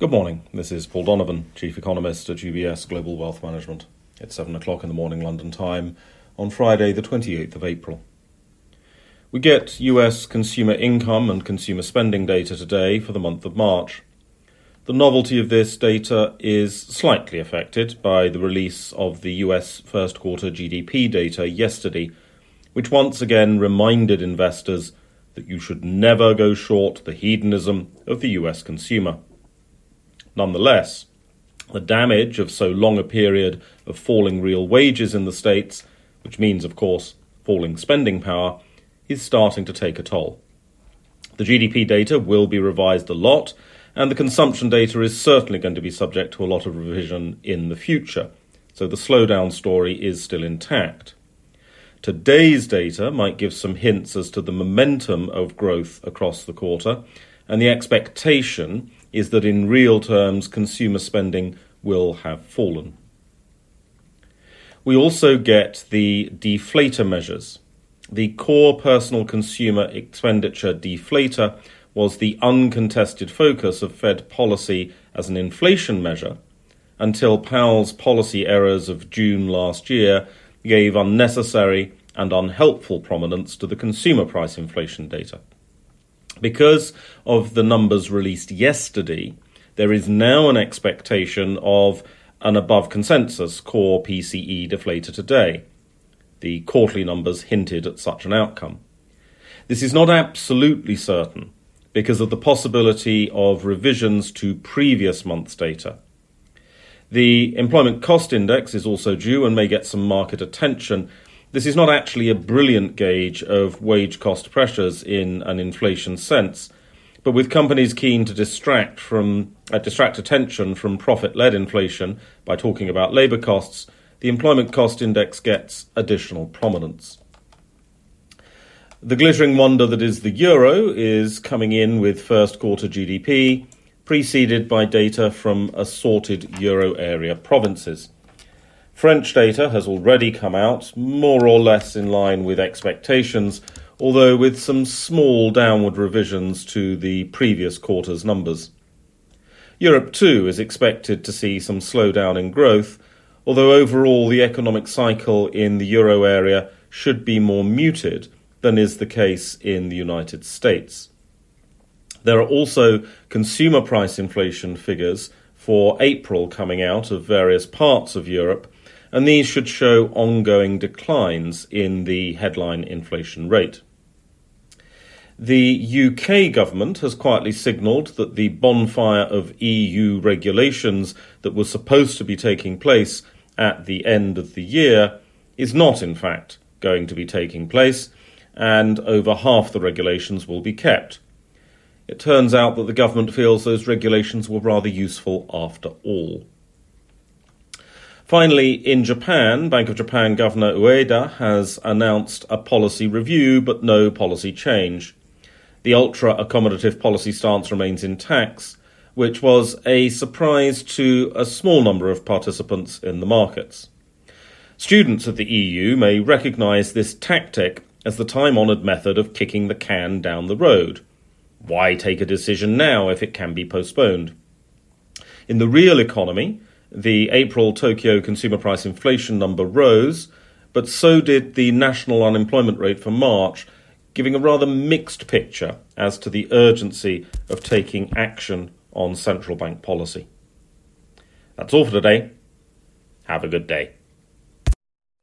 Good morning. This is Paul Donovan, Chief Economist at UBS Global Wealth Management. It's 7 o'clock in the morning London time on Friday, the 28th of April. We get US consumer income and consumer spending data today for the month of March. The novelty of this data is slightly affected by the release of the US first quarter GDP data yesterday, which once again reminded investors that you should never go short the hedonism of the US consumer. Nonetheless, the damage of so long a period of falling real wages in the States, which means, of course, falling spending power, is starting to take a toll. The GDP data will be revised a lot, and the consumption data is certainly going to be subject to a lot of revision in the future, so the slowdown story is still intact. Today's data might give some hints as to the momentum of growth across the quarter, and the expectation is that in real terms, consumer spending will have fallen. We also get the deflator measures. The core personal consumer expenditure deflator was the uncontested focus of Fed policy as an inflation measure until Powell's policy errors of June last year gave unnecessary and unhelpful prominence to the consumer price inflation data. Because of the numbers released yesterday, there is now an expectation of an above consensus core PCE deflator today. The quarterly numbers hinted at such an outcome. This is not absolutely certain because of the possibility of revisions to previous month's data. The employment cost index is also due and may get some market attention, this is not actually a brilliant gauge of wage cost pressures in an inflation sense, but with companies keen to distract from uh, distract attention from profit-led inflation by talking about labor costs, the employment cost index gets additional prominence. The glittering wonder that is the euro is coming in with first quarter GDP, preceded by data from assorted euro area provinces. French data has already come out, more or less in line with expectations, although with some small downward revisions to the previous quarter's numbers. Europe too is expected to see some slowdown in growth, although overall the economic cycle in the euro area should be more muted than is the case in the United States. There are also consumer price inflation figures for April coming out of various parts of Europe and these should show ongoing declines in the headline inflation rate. The UK government has quietly signalled that the bonfire of EU regulations that was supposed to be taking place at the end of the year is not, in fact, going to be taking place, and over half the regulations will be kept. It turns out that the government feels those regulations were rather useful after all. Finally, in Japan, Bank of Japan Governor Ueda has announced a policy review but no policy change. The ultra accommodative policy stance remains intact, which was a surprise to a small number of participants in the markets. Students of the EU may recognise this tactic as the time honoured method of kicking the can down the road. Why take a decision now if it can be postponed? In the real economy, the April Tokyo consumer price inflation number rose, but so did the national unemployment rate for March, giving a rather mixed picture as to the urgency of taking action on central bank policy. That's all for today. Have a good day.